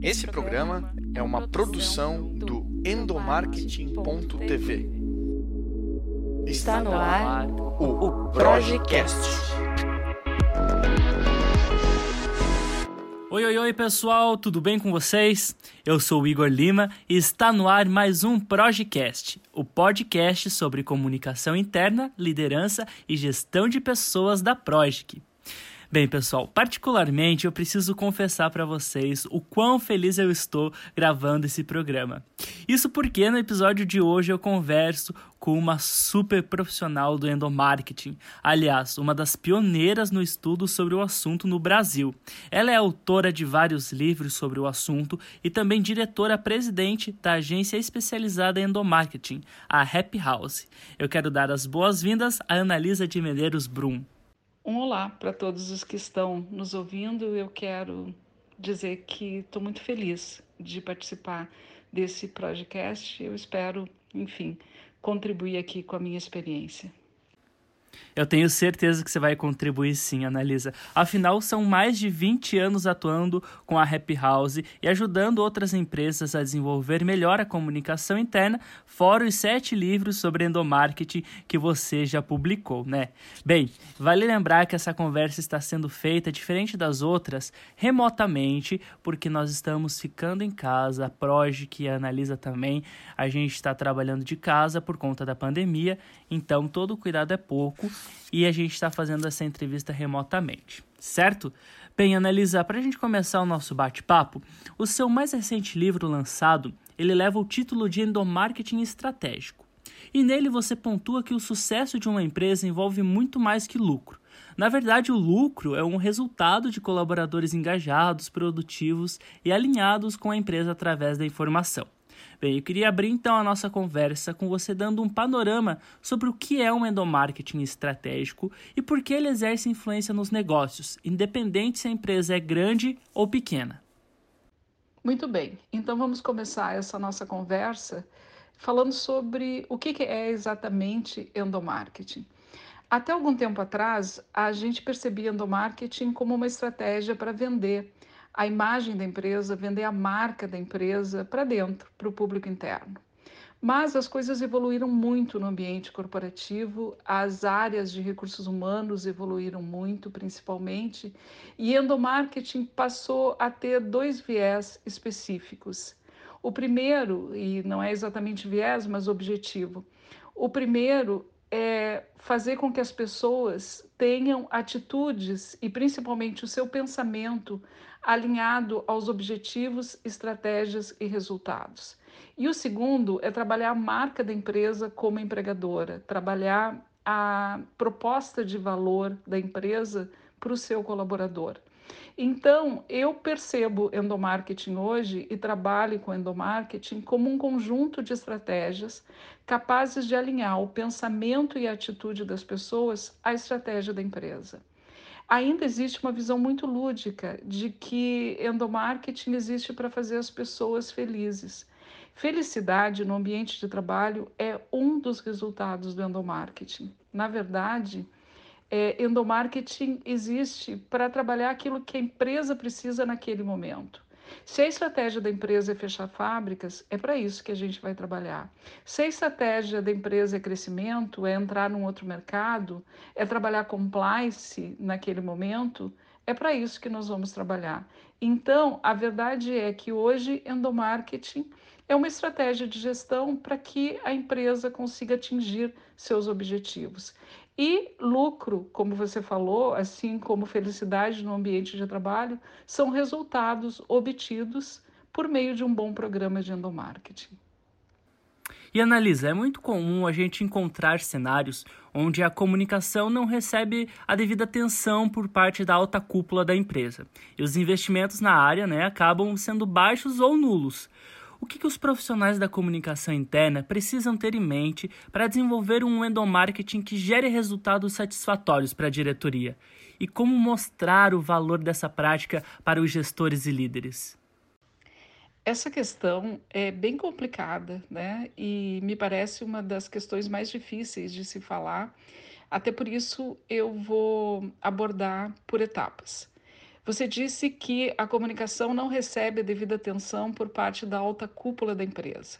Esse programa é uma produção do endomarketing.tv. Está no ar o Projecast. Oi, oi, oi, pessoal, tudo bem com vocês? Eu sou o Igor Lima e está no ar mais um Projecast, o podcast sobre comunicação interna, liderança e gestão de pessoas da Progic. Bem, pessoal, particularmente eu preciso confessar para vocês o quão feliz eu estou gravando esse programa. Isso porque no episódio de hoje eu converso com uma super profissional do endomarketing, aliás, uma das pioneiras no estudo sobre o assunto no Brasil. Ela é autora de vários livros sobre o assunto e também diretora-presidente da agência especializada em endomarketing, a Happy House. Eu quero dar as boas-vindas a Analisa de Medeiros Brum. Um olá para todos os que estão nos ouvindo. Eu quero dizer que estou muito feliz de participar desse podcast. Eu espero, enfim, contribuir aqui com a minha experiência. Eu tenho certeza que você vai contribuir sim, Analisa. Afinal, são mais de 20 anos atuando com a Happy House e ajudando outras empresas a desenvolver melhor a comunicação interna, fora os sete livros sobre endomarketing que você já publicou, né? Bem, vale lembrar que essa conversa está sendo feita, diferente das outras, remotamente, porque nós estamos ficando em casa, a Proj, que analisa também, a gente está trabalhando de casa por conta da pandemia, então todo cuidado é pouco e a gente está fazendo essa entrevista remotamente, certo? Bem, Analisa, para a gente começar o nosso bate-papo, o seu mais recente livro lançado, ele leva o título de Endomarketing Estratégico. E nele você pontua que o sucesso de uma empresa envolve muito mais que lucro. Na verdade, o lucro é um resultado de colaboradores engajados, produtivos e alinhados com a empresa através da informação. Bem, eu queria abrir então a nossa conversa com você dando um panorama sobre o que é um endomarketing estratégico e por que ele exerce influência nos negócios, independente se a empresa é grande ou pequena. Muito bem, então vamos começar essa nossa conversa falando sobre o que é exatamente endomarketing. Até algum tempo atrás, a gente percebia endomarketing como uma estratégia para vender a imagem da empresa, vender a marca da empresa para dentro, para o público interno. Mas as coisas evoluíram muito no ambiente corporativo, as áreas de recursos humanos evoluíram muito, principalmente, e endomarketing passou a ter dois viés específicos. O primeiro, e não é exatamente viés, mas objetivo, o primeiro é fazer com que as pessoas tenham atitudes e principalmente o seu pensamento alinhado aos objetivos, estratégias e resultados. E o segundo é trabalhar a marca da empresa como empregadora, trabalhar a proposta de valor da empresa para o seu colaborador. Então, eu percebo endomarketing hoje e trabalho com endomarketing como um conjunto de estratégias capazes de alinhar o pensamento e a atitude das pessoas à estratégia da empresa ainda existe uma visão muito lúdica de que endomarketing existe para fazer as pessoas felizes. Felicidade no ambiente de trabalho é um dos resultados do endomarketing. Na verdade, é, endomarketing existe para trabalhar aquilo que a empresa precisa naquele momento. Se a estratégia da empresa é fechar fábricas, é para isso que a gente vai trabalhar. Se a estratégia da empresa é crescimento, é entrar num outro mercado, é trabalhar compliance naquele momento, é para isso que nós vamos trabalhar. Então, a verdade é que hoje endomarketing é uma estratégia de gestão para que a empresa consiga atingir seus objetivos. E lucro, como você falou, assim como felicidade no ambiente de trabalho, são resultados obtidos por meio de um bom programa de endomarketing. E analisa, é muito comum a gente encontrar cenários onde a comunicação não recebe a devida atenção por parte da alta cúpula da empresa. E os investimentos na área né, acabam sendo baixos ou nulos. O que, que os profissionais da comunicação interna precisam ter em mente para desenvolver um endomarketing que gere resultados satisfatórios para a diretoria? E como mostrar o valor dessa prática para os gestores e líderes? Essa questão é bem complicada, né? E me parece uma das questões mais difíceis de se falar. Até por isso eu vou abordar por etapas. Você disse que a comunicação não recebe a devida atenção por parte da alta cúpula da empresa.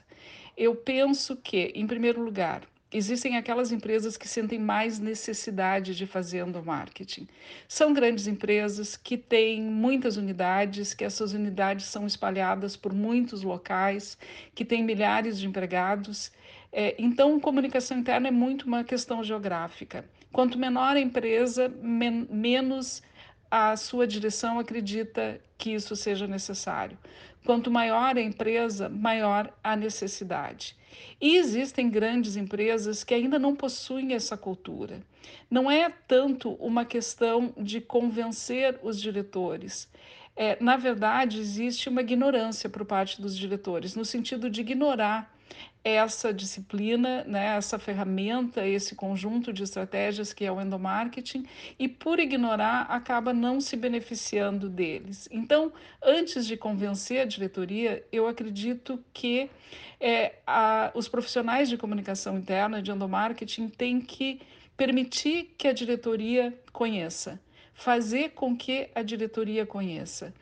Eu penso que, em primeiro lugar, Existem aquelas empresas que sentem mais necessidade de fazer marketing. São grandes empresas que têm muitas unidades, que essas unidades são espalhadas por muitos locais, que têm milhares de empregados. É, então, comunicação interna é muito uma questão geográfica. Quanto menor a empresa, men menos a sua direção acredita que isso seja necessário. Quanto maior a empresa, maior a necessidade. E existem grandes empresas que ainda não possuem essa cultura. Não é tanto uma questão de convencer os diretores. É, na verdade, existe uma ignorância por parte dos diretores, no sentido de ignorar essa disciplina, né, essa ferramenta, esse conjunto de estratégias que é o endomarketing e por ignorar acaba não se beneficiando deles. Então, antes de convencer a diretoria, eu acredito que é, a, os profissionais de comunicação interna de endomarketing têm que permitir que a diretoria conheça, fazer com que a diretoria conheça.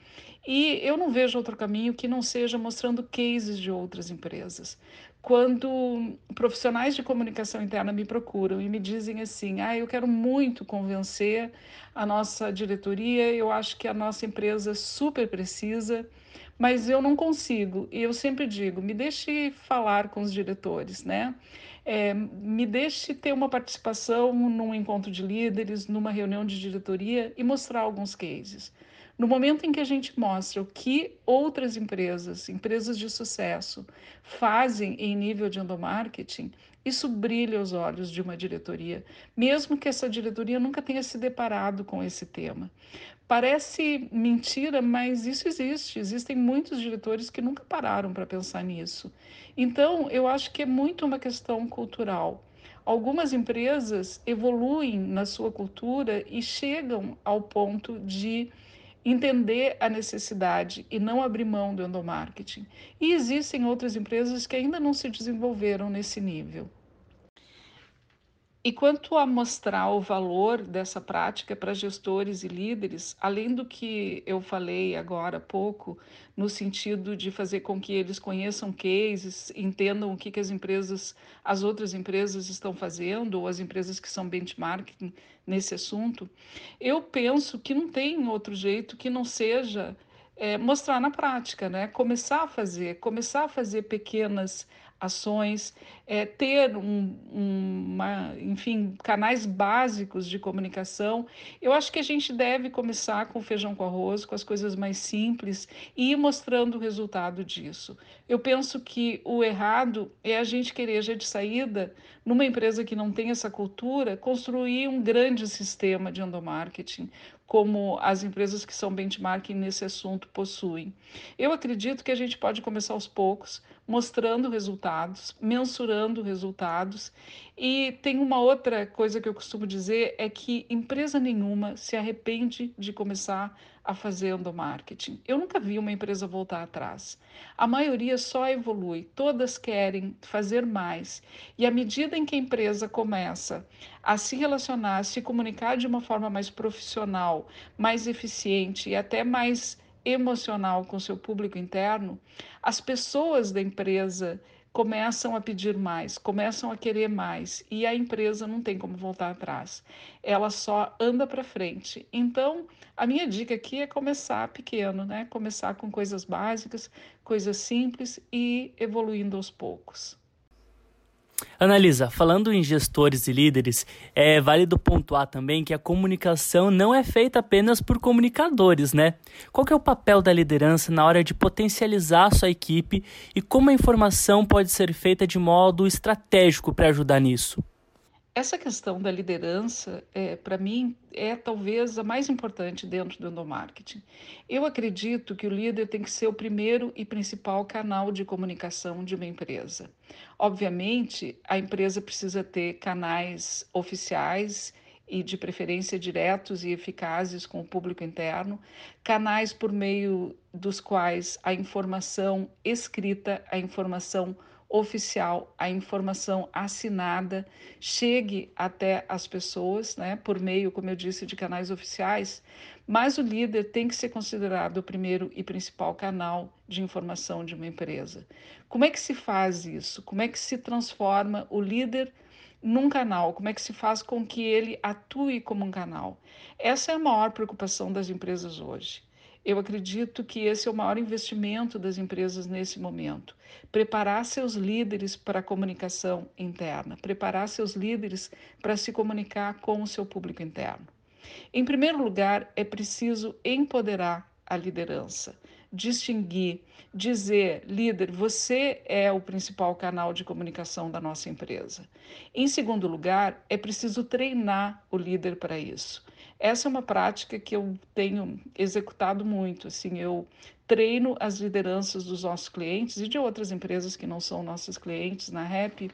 E eu não vejo outro caminho que não seja mostrando cases de outras empresas quando profissionais de comunicação interna me procuram e me dizem assim: ah, eu quero muito convencer a nossa diretoria, eu acho que a nossa empresa super precisa, mas eu não consigo. E eu sempre digo: me deixe falar com os diretores, né? É, me deixe ter uma participação num encontro de líderes, numa reunião de diretoria e mostrar alguns cases. No momento em que a gente mostra o que outras empresas, empresas de sucesso, fazem em nível de endomarketing, isso brilha os olhos de uma diretoria, mesmo que essa diretoria nunca tenha se deparado com esse tema. Parece mentira, mas isso existe. Existem muitos diretores que nunca pararam para pensar nisso. Então, eu acho que é muito uma questão cultural. Algumas empresas evoluem na sua cultura e chegam ao ponto de entender a necessidade e não abrir mão do endomarketing. E existem outras empresas que ainda não se desenvolveram nesse nível. E quanto a mostrar o valor dessa prática para gestores e líderes, além do que eu falei agora há pouco, no sentido de fazer com que eles conheçam cases, entendam o que, que as empresas, as outras empresas estão fazendo, ou as empresas que são benchmarking nesse assunto, eu penso que não tem outro jeito que não seja é, mostrar na prática, né? Começar a fazer, começar a fazer pequenas ações, é, ter um, uma, enfim, canais básicos de comunicação. Eu acho que a gente deve começar com feijão com arroz, com as coisas mais simples e ir mostrando o resultado disso. Eu penso que o errado é a gente querer já de saída, numa empresa que não tem essa cultura, construir um grande sistema de endomarketing, como as empresas que são benchmarking nesse assunto possuem. Eu acredito que a gente pode começar aos poucos, mostrando resultados, mensurando resultados. E tem uma outra coisa que eu costumo dizer é que empresa nenhuma se arrepende de começar a fazer endomarketing. Eu nunca vi uma empresa voltar atrás. A maioria só evolui, todas querem fazer mais. E à medida em que a empresa começa a se relacionar, a se comunicar de uma forma mais profissional, mais eficiente e até mais emocional com seu público interno, as pessoas da empresa começam a pedir mais, começam a querer mais e a empresa não tem como voltar atrás. Ela só anda para frente. Então, a minha dica aqui é começar pequeno, né? Começar com coisas básicas, coisas simples e evoluindo aos poucos. Analisa, falando em gestores e líderes, é válido pontuar também que a comunicação não é feita apenas por comunicadores, né? Qual é o papel da liderança na hora de potencializar a sua equipe e como a informação pode ser feita de modo estratégico para ajudar nisso? Essa questão da liderança, é, para mim, é talvez a mais importante dentro do endomarketing. Eu acredito que o líder tem que ser o primeiro e principal canal de comunicação de uma empresa. Obviamente, a empresa precisa ter canais oficiais e de preferência diretos e eficazes com o público interno, canais por meio dos quais a informação escrita, a informação oficial, a informação assinada chegue até as pessoas, né, por meio, como eu disse, de canais oficiais, mas o líder tem que ser considerado o primeiro e principal canal de informação de uma empresa. Como é que se faz isso? Como é que se transforma o líder num canal? Como é que se faz com que ele atue como um canal? Essa é a maior preocupação das empresas hoje. Eu acredito que esse é o maior investimento das empresas nesse momento. Preparar seus líderes para a comunicação interna, preparar seus líderes para se comunicar com o seu público interno. Em primeiro lugar, é preciso empoderar a liderança, distinguir, dizer, líder, você é o principal canal de comunicação da nossa empresa. Em segundo lugar, é preciso treinar o líder para isso. Essa é uma prática que eu tenho executado muito. Assim, eu treino as lideranças dos nossos clientes e de outras empresas que não são nossos clientes na REP.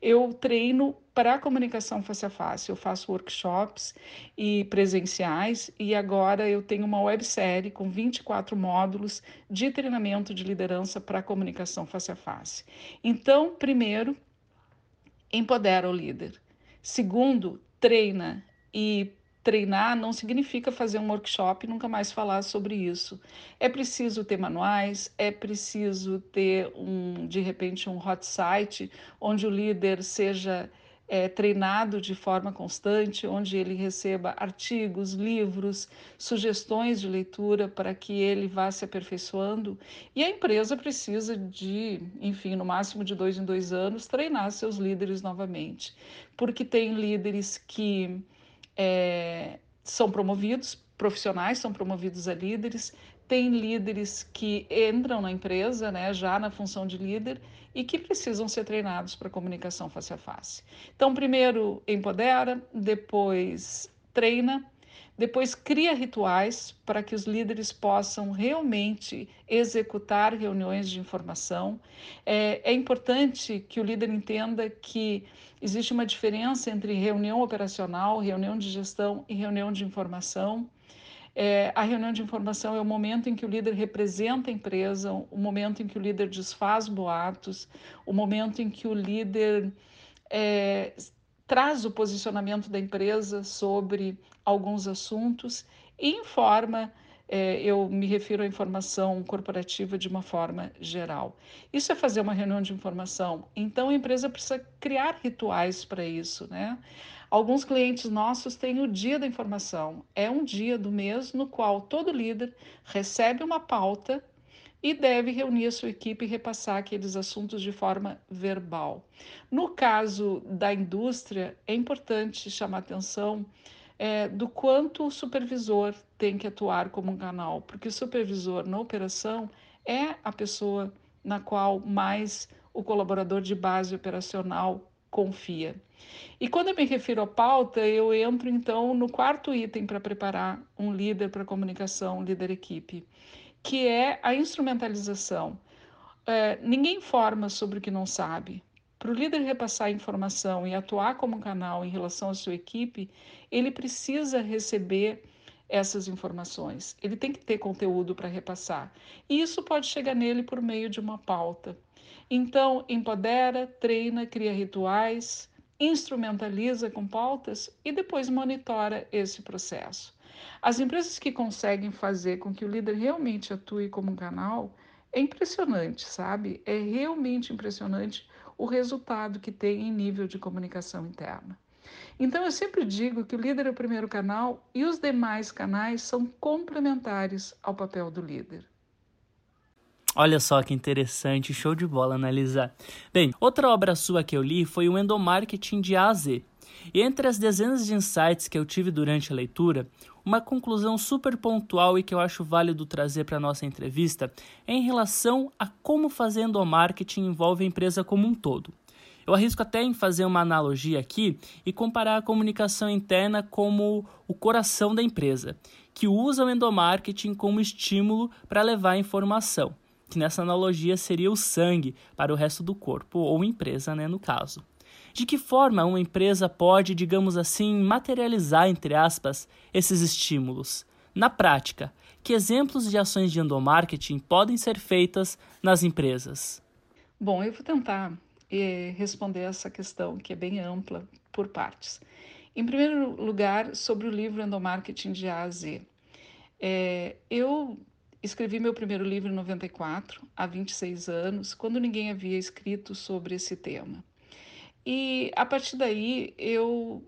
Eu treino para a comunicação face a face. Eu faço workshops e presenciais e agora eu tenho uma websérie com 24 módulos de treinamento de liderança para comunicação face a face. Então, primeiro, empodera o líder. Segundo, treina e treinar não significa fazer um workshop e nunca mais falar sobre isso. É preciso ter manuais, é preciso ter um, de repente, um hot site onde o líder seja é, treinado de forma constante, onde ele receba artigos, livros, sugestões de leitura para que ele vá se aperfeiçoando. E a empresa precisa de, enfim, no máximo de dois em dois anos, treinar seus líderes novamente, porque tem líderes que é, são promovidos, profissionais são promovidos a líderes, tem líderes que entram na empresa, né, já na função de líder e que precisam ser treinados para comunicação face a face. Então, primeiro empodera, depois treina, depois, cria rituais para que os líderes possam realmente executar reuniões de informação. É, é, importante que o líder entenda que existe uma diferença entre reunião operacional, reunião de gestão e reunião de informação. É, a reunião de informação é o momento em que o líder representa a empresa, o momento em que o líder desfaz boatos, o momento em que o líder é, traz o posicionamento da empresa sobre alguns assuntos e informa. É, eu me refiro à informação corporativa de uma forma geral. Isso é fazer uma reunião de informação. Então, a empresa precisa criar rituais para isso, né? Alguns clientes nossos têm o dia da informação. É um dia do mês no qual todo líder recebe uma pauta e deve reunir a sua equipe e repassar aqueles assuntos de forma verbal. No caso da indústria, é importante chamar atenção é, do quanto o supervisor tem que atuar como um canal, porque o supervisor na operação é a pessoa na qual mais o colaborador de base operacional confia. E quando eu me refiro à pauta, eu entro então no quarto item para preparar um líder para comunicação, um líder equipe, que é a instrumentalização. É, ninguém informa sobre o que não sabe. Para o líder repassar informação e atuar como canal em relação à sua equipe, ele precisa receber essas informações. Ele tem que ter conteúdo para repassar. E isso pode chegar nele por meio de uma pauta. Então, empodera, treina, cria rituais, instrumentaliza com pautas e depois monitora esse processo. As empresas que conseguem fazer com que o líder realmente atue como um canal é impressionante, sabe? É realmente impressionante o resultado que tem em nível de comunicação interna. Então, eu sempre digo que o líder é o primeiro canal e os demais canais são complementares ao papel do líder. Olha só que interessante, show de bola analisar. Bem, outra obra sua que eu li foi o Endomarketing de A a Z. E entre as dezenas de insights que eu tive durante a leitura, uma conclusão super pontual e que eu acho válido trazer para nossa entrevista é em relação a como fazer endomarketing envolve a empresa como um todo. Eu arrisco até em fazer uma analogia aqui e comparar a comunicação interna como o coração da empresa, que usa o endomarketing como estímulo para levar a informação, que nessa analogia seria o sangue para o resto do corpo, ou empresa, né, no caso. De que forma uma empresa pode, digamos assim, materializar, entre aspas, esses estímulos? Na prática, que exemplos de ações de endomarketing podem ser feitas nas empresas? Bom, eu vou tentar eh, responder essa questão, que é bem ampla, por partes. Em primeiro lugar, sobre o livro Endomarketing de A a Z. É, eu escrevi meu primeiro livro em 94, há 26 anos, quando ninguém havia escrito sobre esse tema. E a partir daí eu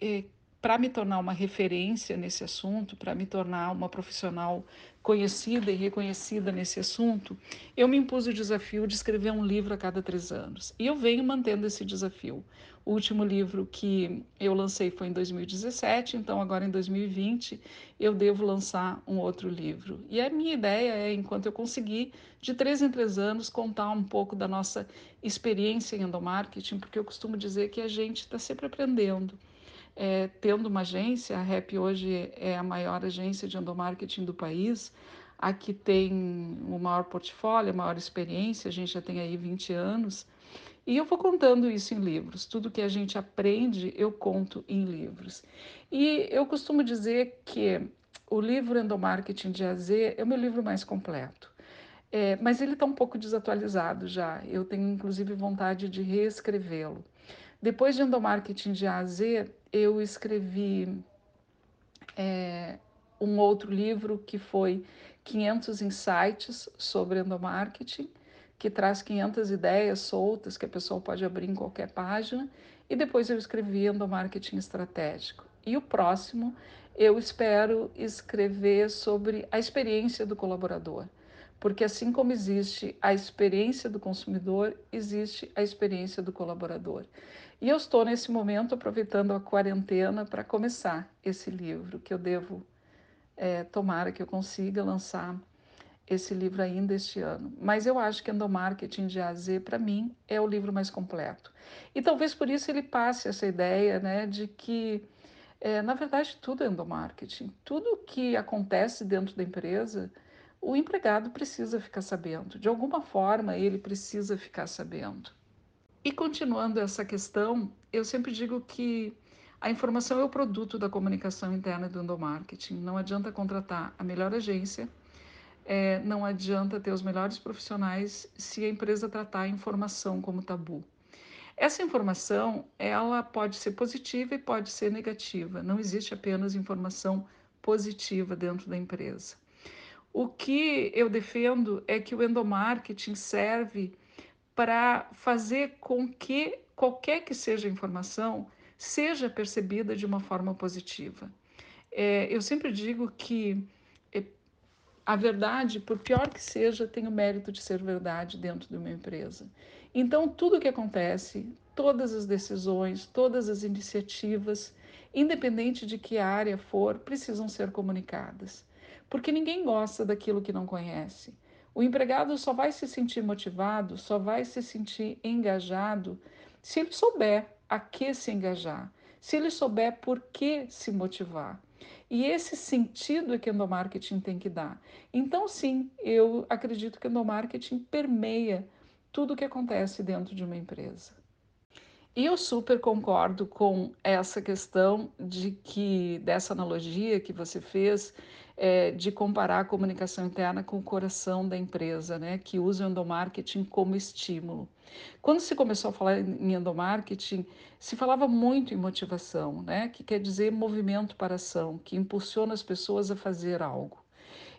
é, para me tornar uma referência nesse assunto, para me tornar uma profissional conhecida e reconhecida nesse assunto, eu me impus o desafio de escrever um livro a cada três anos. E eu venho mantendo esse desafio. O último livro que eu lancei foi em 2017, então agora em 2020 eu devo lançar um outro livro. E a minha ideia é, enquanto eu conseguir, de três em três anos, contar um pouco da nossa experiência em endomarketing, porque eu costumo dizer que a gente está sempre aprendendo é, tendo uma agência, a REP hoje é a maior agência de endomarketing do país, a que tem o maior portfólio, a maior experiência, a gente já tem aí 20 anos, e eu vou contando isso em livros. Tudo que a gente aprende, eu conto em livros. E eu costumo dizer que o livro Endomarketing de AZ é o meu livro mais completo. É, mas ele está um pouco desatualizado já. Eu tenho, inclusive, vontade de reescrevê-lo. Depois de endomarketing de A a Z, eu escrevi é, um outro livro que foi 500 insights sobre endomarketing, que traz 500 ideias soltas que a pessoa pode abrir em qualquer página. E depois eu escrevi endomarketing estratégico. E o próximo eu espero escrever sobre a experiência do colaborador porque assim como existe a experiência do consumidor, existe a experiência do colaborador. E eu estou nesse momento aproveitando a quarentena para começar esse livro, que eu devo, é, tomara que eu consiga lançar esse livro ainda este ano. Mas eu acho que Endomarketing de A a Z, para mim, é o livro mais completo. E talvez por isso ele passe essa ideia né, de que, é, na verdade, tudo é endomarketing. Tudo que acontece dentro da empresa o empregado precisa ficar sabendo, de alguma forma ele precisa ficar sabendo. E continuando essa questão, eu sempre digo que a informação é o produto da comunicação interna do endomarketing. Não adianta contratar a melhor agência, é, não adianta ter os melhores profissionais se a empresa tratar a informação como tabu. Essa informação, ela pode ser positiva e pode ser negativa. Não existe apenas informação positiva dentro da empresa. O que eu defendo é que o endomarketing serve para fazer com que qualquer que seja a informação seja percebida de uma forma positiva. É, eu sempre digo que é, a verdade, por pior que seja, tem o mérito de ser verdade dentro de uma empresa. Então, tudo o que acontece, todas as decisões, todas as iniciativas, independente de que área for, precisam ser comunicadas porque ninguém gosta daquilo que não conhece. O empregado só vai se sentir motivado, só vai se sentir engajado se ele souber a que se engajar, se ele souber por que se motivar. E esse sentido é que o endomarketing tem que dar. Então, sim, eu acredito que o endomarketing permeia tudo o que acontece dentro de uma empresa. E eu super concordo com essa questão de que, dessa analogia que você fez, é, de comparar a comunicação interna com o coração da empresa, né, que usa o endomarketing como estímulo. Quando se começou a falar em endomarketing, se falava muito em motivação, né, que quer dizer movimento para ação, que impulsiona as pessoas a fazer algo.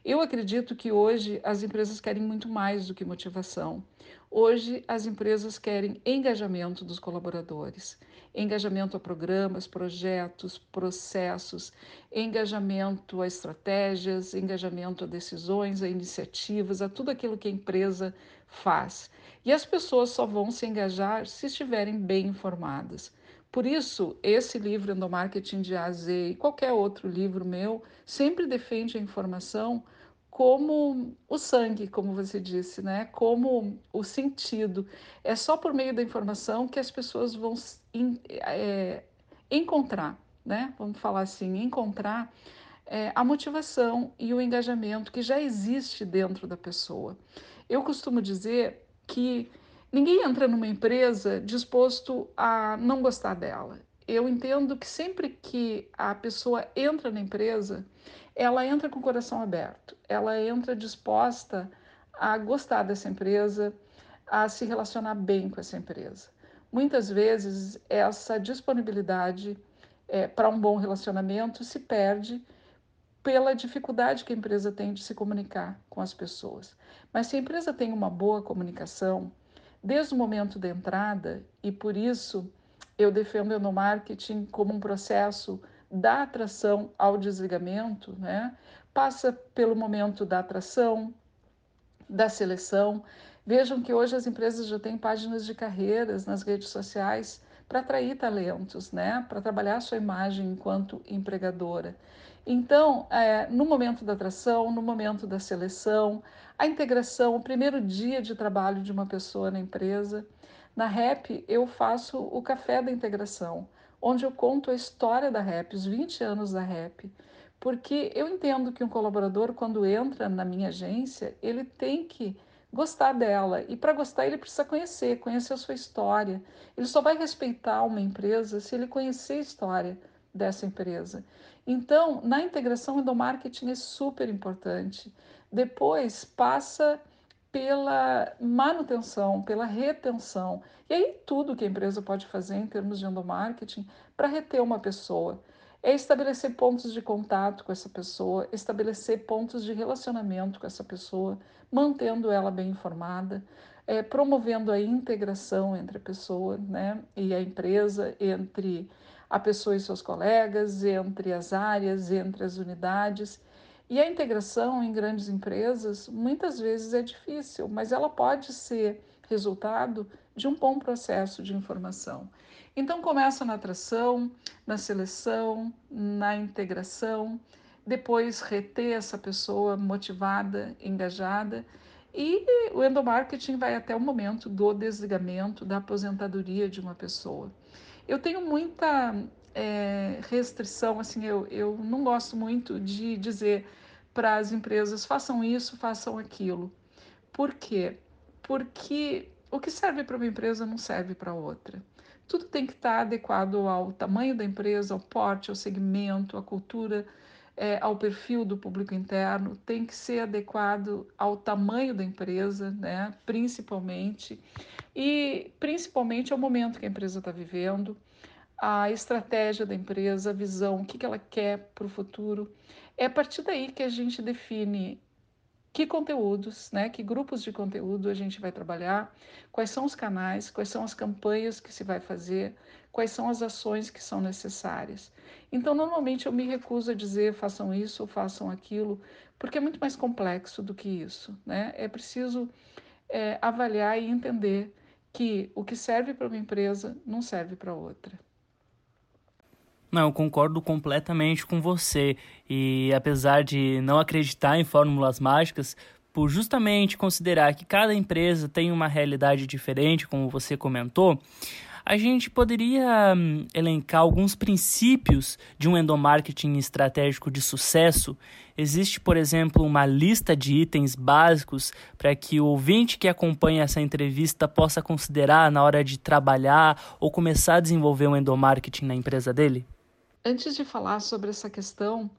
Eu acredito que hoje as empresas querem muito mais do que motivação. Hoje as empresas querem engajamento dos colaboradores, engajamento a programas, projetos, processos, engajamento a estratégias, engajamento a decisões, a iniciativas, a tudo aquilo que a empresa faz. E as pessoas só vão se engajar se estiverem bem informadas. Por isso, esse livro Endomarketing de A a Z e qualquer outro livro meu sempre defende a informação como o sangue, como você disse, né? Como o sentido. É só por meio da informação que as pessoas vão é, encontrar, né? Vamos falar assim, encontrar é, a motivação e o engajamento que já existe dentro da pessoa. Eu costumo dizer que Ninguém entra numa empresa disposto a não gostar dela. Eu entendo que sempre que a pessoa entra na empresa, ela entra com o coração aberto, ela entra disposta a gostar dessa empresa, a se relacionar bem com essa empresa. Muitas vezes, essa disponibilidade é, para um bom relacionamento se perde pela dificuldade que a empresa tem de se comunicar com as pessoas. Mas se a empresa tem uma boa comunicação, desde o momento da entrada, e por isso eu defendo o endomarketing como um processo da atração ao desligamento, né? passa pelo momento da atração, da seleção. Vejam que hoje as empresas já têm páginas de carreiras nas redes sociais para atrair talentos, né? para trabalhar a sua imagem enquanto empregadora. Então, é, no momento da atração, no momento da seleção, a integração, o primeiro dia de trabalho de uma pessoa na empresa. Na REP, eu faço o café da integração, onde eu conto a história da REP, os 20 anos da REP, porque eu entendo que um colaborador, quando entra na minha agência, ele tem que gostar dela. E para gostar, ele precisa conhecer, conhecer a sua história. Ele só vai respeitar uma empresa se ele conhecer a história dessa empresa. Então, na integração, o endomarketing é super importante. Depois passa pela manutenção, pela retenção. E aí, tudo que a empresa pode fazer em termos de endomarketing para reter uma pessoa é estabelecer pontos de contato com essa pessoa, estabelecer pontos de relacionamento com essa pessoa, mantendo ela bem informada, é, promovendo a integração entre a pessoa né, e a empresa, entre a pessoa e seus colegas, entre as áreas, entre as unidades. E a integração em grandes empresas muitas vezes é difícil, mas ela pode ser resultado de um bom processo de informação. Então começa na atração, na seleção, na integração, depois reter essa pessoa motivada, engajada, e o endomarketing vai até o momento do desligamento, da aposentadoria de uma pessoa. Eu tenho muita é, restrição, assim, eu, eu não gosto muito de dizer para as empresas façam isso, façam aquilo. Por quê? Porque o que serve para uma empresa não serve para outra. Tudo tem que estar adequado ao tamanho da empresa, ao porte, ao segmento, à cultura, é, ao perfil do público interno, tem que ser adequado ao tamanho da empresa, né, principalmente, e principalmente ao momento que a empresa está vivendo, a estratégia da empresa, a visão, o que, que ela quer para o futuro. É a partir daí que a gente define que conteúdos, né, que grupos de conteúdo a gente vai trabalhar, quais são os canais, quais são as campanhas que se vai fazer, quais são as ações que são necessárias. Então, normalmente eu me recuso a dizer façam isso ou façam aquilo, porque é muito mais complexo do que isso. Né? É preciso é, avaliar e entender que o que serve para uma empresa não serve para outra. Não, eu concordo completamente com você. E apesar de não acreditar em fórmulas mágicas, por justamente considerar que cada empresa tem uma realidade diferente, como você comentou, a gente poderia hum, elencar alguns princípios de um endomarketing estratégico de sucesso. Existe, por exemplo, uma lista de itens básicos para que o ouvinte que acompanha essa entrevista possa considerar na hora de trabalhar ou começar a desenvolver um endomarketing na empresa dele? Antes de falar sobre essa questão,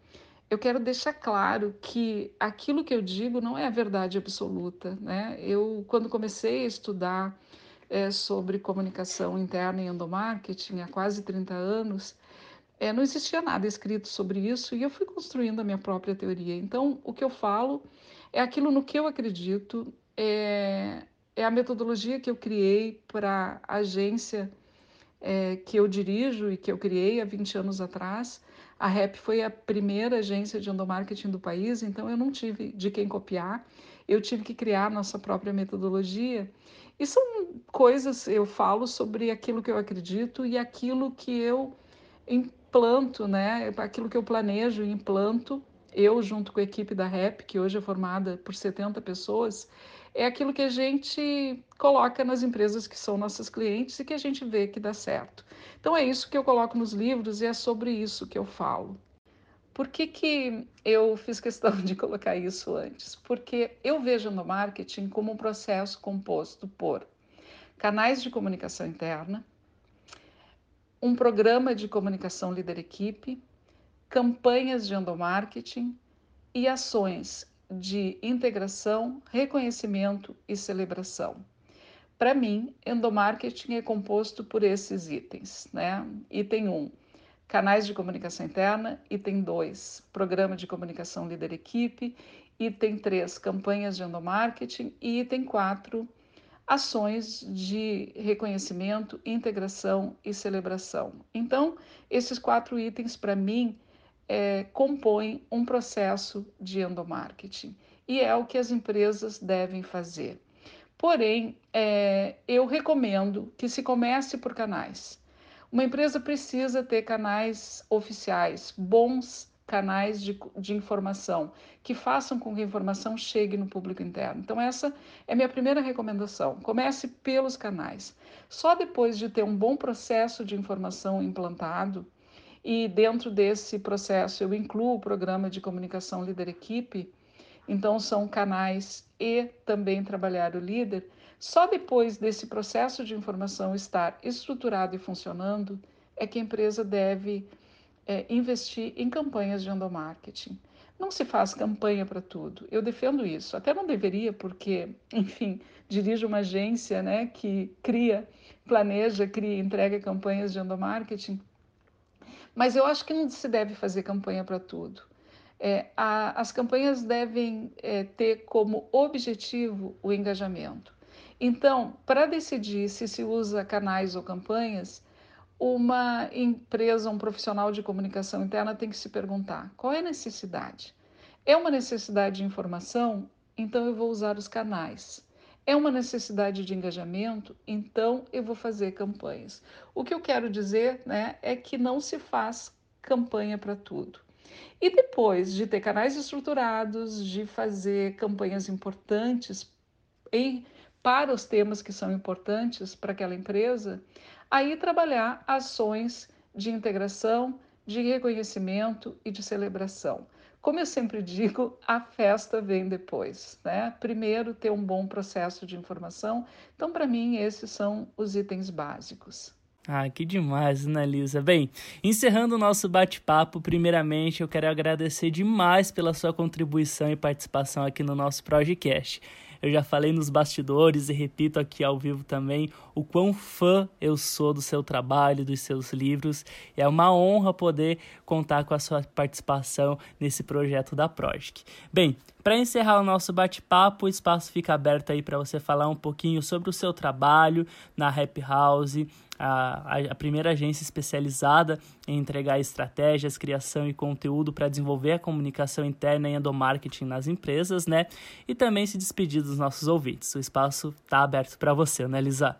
eu quero deixar claro que aquilo que eu digo não é a verdade absoluta. Né? Eu, quando comecei a estudar é, sobre comunicação interna e endomarketing há quase 30 anos, é, não existia nada escrito sobre isso e eu fui construindo a minha própria teoria. Então, o que eu falo é aquilo no que eu acredito, é, é a metodologia que eu criei para a agência é, que eu dirijo e que eu criei há 20 anos atrás. A REP foi a primeira agência de endomarketing do país, então eu não tive de quem copiar, eu tive que criar nossa própria metodologia. E são coisas, eu falo sobre aquilo que eu acredito e aquilo que eu implanto, né? aquilo que eu planejo e implanto, eu junto com a equipe da REP, que hoje é formada por 70 pessoas, é aquilo que a gente coloca nas empresas que são nossos clientes e que a gente vê que dá certo. Então é isso que eu coloco nos livros e é sobre isso que eu falo. Por que, que eu fiz questão de colocar isso antes? Porque eu vejo no marketing como um processo composto por canais de comunicação interna, um programa de comunicação líder-equipe, campanhas de endomarketing e ações de integração, reconhecimento e celebração. Para mim, endomarketing é composto por esses itens, né? Item 1, canais de comunicação interna, item 2, programa de comunicação líder equipe, item 3, campanhas de endomarketing e item 4, ações de reconhecimento, integração e celebração. Então, esses quatro itens, para mim, é, compõem um processo de endomarketing e é o que as empresas devem fazer. Porém, é, eu recomendo que se comece por canais. Uma empresa precisa ter canais oficiais, bons canais de, de informação, que façam com que a informação chegue no público interno. Então, essa é minha primeira recomendação. Comece pelos canais. Só depois de ter um bom processo de informação implantado, e dentro desse processo eu incluo o programa de comunicação líder equipe, então são canais e também trabalhar o líder. Só depois desse processo de informação estar estruturado e funcionando é que a empresa deve é, investir em campanhas de endomarketing. Não se faz campanha para tudo. Eu defendo isso. Até não deveria, porque, enfim, dirijo uma agência né, que cria, planeja, cria entrega campanhas de endomarketing. Mas eu acho que não se deve fazer campanha para tudo. É, a, as campanhas devem é, ter como objetivo o engajamento. Então, para decidir se se usa canais ou campanhas, uma empresa, um profissional de comunicação interna tem que se perguntar: qual é a necessidade? É uma necessidade de informação? Então eu vou usar os canais. É uma necessidade de engajamento? Então eu vou fazer campanhas. O que eu quero dizer né, é que não se faz campanha para tudo. E depois de ter canais estruturados, de fazer campanhas importantes em, para os temas que são importantes para aquela empresa, aí trabalhar ações de integração, de reconhecimento e de celebração. Como eu sempre digo, a festa vem depois, né? Primeiro ter um bom processo de informação. Então, para mim, esses são os itens básicos. Ah, que demais, Analisa. Bem, encerrando o nosso bate-papo, primeiramente eu quero agradecer demais pela sua contribuição e participação aqui no nosso podcast. Eu já falei nos bastidores e repito aqui ao vivo também o quão fã eu sou do seu trabalho, dos seus livros. É uma honra poder contar com a sua participação nesse projeto da Project. Bem, para encerrar o nosso bate-papo, o espaço fica aberto aí para você falar um pouquinho sobre o seu trabalho na Happy House, a, a, primeira agência especializada em entregar estratégias, criação e conteúdo para desenvolver a comunicação interna e endomarketing nas empresas, né? E também se despedir dos nossos ouvintes. O espaço está aberto para você, né, Lisa?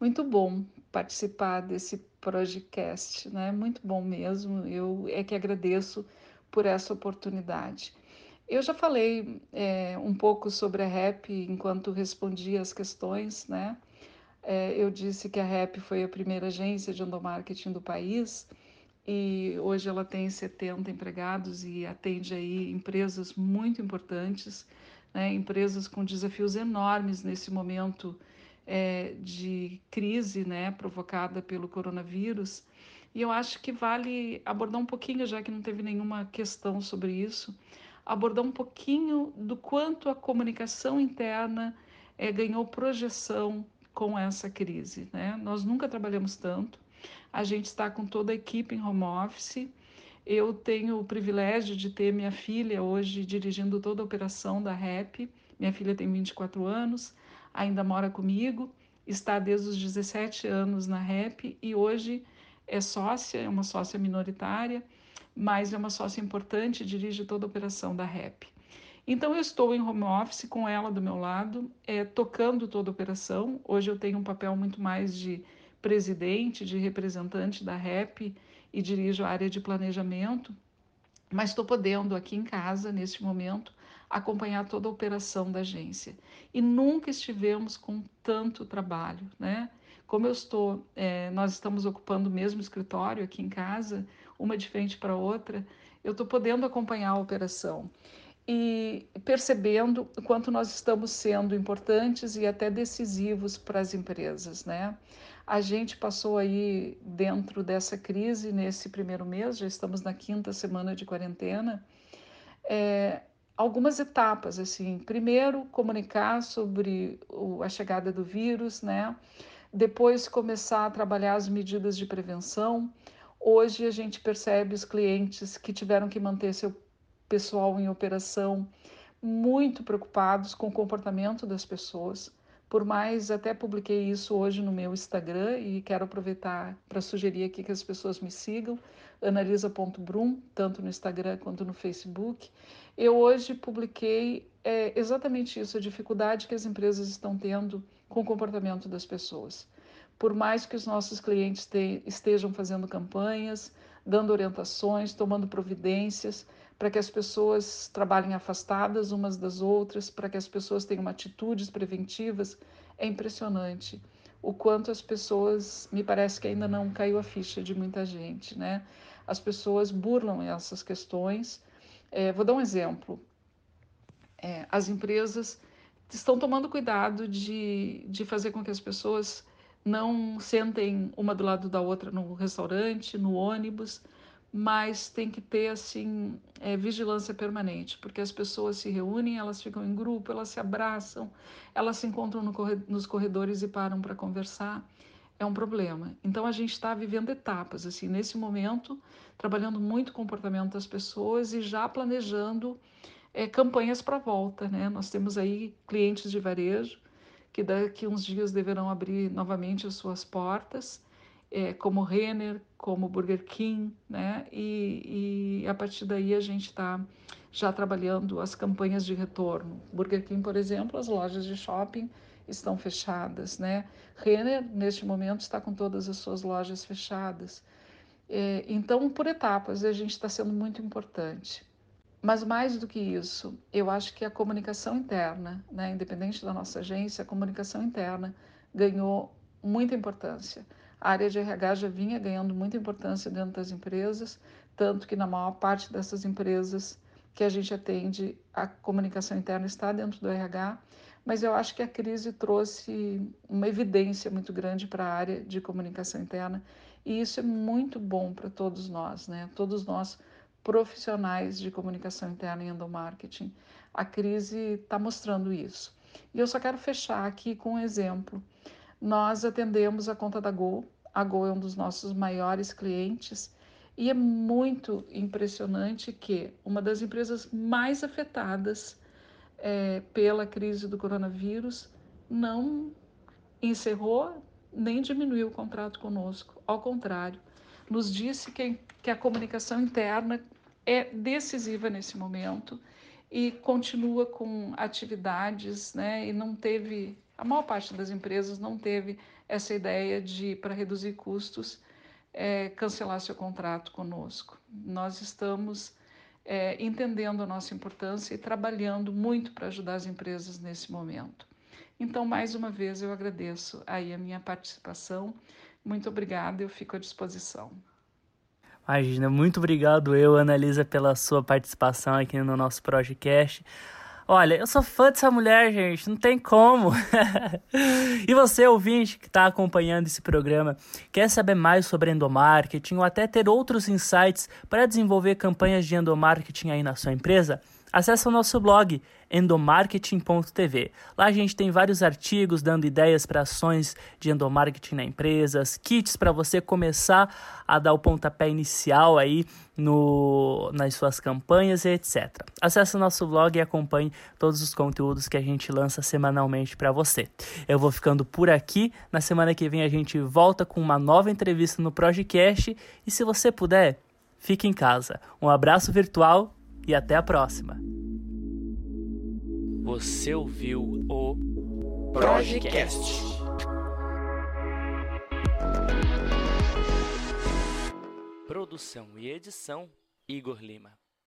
Muito bom participar desse podcast, né? Muito bom mesmo. Eu é que agradeço por essa oportunidade. Eu já falei é, um pouco sobre a REP enquanto respondi as questões, né? É, eu disse que a REP foi a primeira agência de endomarketing do país e hoje ela tem 70 empregados e atende aí empresas muito importantes, né? empresas com desafios enormes nesse momento é, de crise né? provocada pelo coronavírus. E eu acho que vale abordar um pouquinho, já que não teve nenhuma questão sobre isso, abordar um pouquinho do quanto a comunicação interna é, ganhou projeção com essa crise. Né? Nós nunca trabalhamos tanto, a gente está com toda a equipe em home office. Eu tenho o privilégio de ter minha filha hoje dirigindo toda a operação da REP. Minha filha tem 24 anos, ainda mora comigo, está desde os 17 anos na REP e hoje é sócia, é uma sócia minoritária, mas é uma sócia importante, dirige toda a operação da REP. Então, eu estou em home office com ela do meu lado, é, tocando toda a operação. Hoje eu tenho um papel muito mais de presidente, de representante da REP e dirijo a área de planejamento, mas estou podendo aqui em casa, neste momento, acompanhar toda a operação da agência. E nunca estivemos com tanto trabalho, né? Como eu estou, é, nós estamos ocupando o mesmo escritório aqui em casa, uma de frente para outra, eu estou podendo acompanhar a operação e percebendo o quanto nós estamos sendo importantes e até decisivos para as empresas, né? A gente passou aí dentro dessa crise nesse primeiro mês, já estamos na quinta semana de quarentena, é, algumas etapas assim. Primeiro, comunicar sobre o, a chegada do vírus, né? Depois começar a trabalhar as medidas de prevenção Hoje a gente percebe os clientes que tiveram que manter seu pessoal em operação muito preocupados com o comportamento das pessoas. Por mais, até publiquei isso hoje no meu Instagram e quero aproveitar para sugerir aqui que as pessoas me sigam, analisa.brum, tanto no Instagram quanto no Facebook. Eu hoje publiquei é, exatamente isso, a dificuldade que as empresas estão tendo com o comportamento das pessoas. Por mais que os nossos clientes te, estejam fazendo campanhas, dando orientações, tomando providências, para que as pessoas trabalhem afastadas umas das outras, para que as pessoas tenham atitudes preventivas, é impressionante o quanto as pessoas, me parece que ainda não caiu a ficha de muita gente, né? As pessoas burlam essas questões. É, vou dar um exemplo. É, as empresas estão tomando cuidado de, de fazer com que as pessoas não sentem uma do lado da outra no restaurante, no ônibus, mas tem que ter assim é, vigilância permanente, porque as pessoas se reúnem, elas ficam em grupo, elas se abraçam, elas se encontram no nos corredores e param para conversar. É um problema. Então a gente está vivendo etapas assim nesse momento, trabalhando muito o comportamento das pessoas e já planejando é, campanhas para volta, né? Nós temos aí clientes de varejo que daqui uns dias deverão abrir novamente as suas portas é, como Renner, como Burger King, né? E, e a partir daí a gente está já trabalhando as campanhas de retorno. Burger King, por exemplo, as lojas de shopping estão fechadas, né? Renner, neste momento, está com todas as suas lojas fechadas. É, então, por etapas, a gente está sendo muito importante. Mas mais do que isso, eu acho que a comunicação interna, né, independente da nossa agência, a comunicação interna ganhou muita importância. A área de RH já vinha ganhando muita importância dentro das empresas, tanto que na maior parte dessas empresas que a gente atende, a comunicação interna está dentro do RH, mas eu acho que a crise trouxe uma evidência muito grande para a área de comunicação interna e isso é muito bom para todos nós, né? Todos nós profissionais de comunicação interna e endomarketing. A crise está mostrando isso. E eu só quero fechar aqui com um exemplo. Nós atendemos a conta da Gol a Gol é um dos nossos maiores clientes e é muito impressionante que uma das empresas mais afetadas é, pela crise do coronavírus não encerrou nem diminuiu o contrato conosco. Ao contrário, nos disse que, que a comunicação interna é decisiva nesse momento e continua com atividades, né? E não teve, a maior parte das empresas não teve essa ideia de, para reduzir custos, é, cancelar seu contrato conosco. Nós estamos é, entendendo a nossa importância e trabalhando muito para ajudar as empresas nesse momento. Então, mais uma vez, eu agradeço aí a minha participação. Muito obrigada, eu fico à disposição. Imagina, muito obrigado eu, Analisa, pela sua participação aqui no nosso podcast. Olha, eu sou fã dessa mulher, gente, não tem como. e você, ouvinte, que está acompanhando esse programa, quer saber mais sobre endomarketing ou até ter outros insights para desenvolver campanhas de endomarketing aí na sua empresa? Acesse o nosso blog endomarketing.tv. Lá a gente tem vários artigos dando ideias para ações de endomarketing na empresas, kits para você começar a dar o pontapé inicial aí no, nas suas campanhas e etc. Acesse o nosso blog e acompanhe todos os conteúdos que a gente lança semanalmente para você. Eu vou ficando por aqui. Na semana que vem a gente volta com uma nova entrevista no Projecast e se você puder, fique em casa. Um abraço virtual e até a próxima. Você ouviu o Projecast. Produção e edição Igor Lima.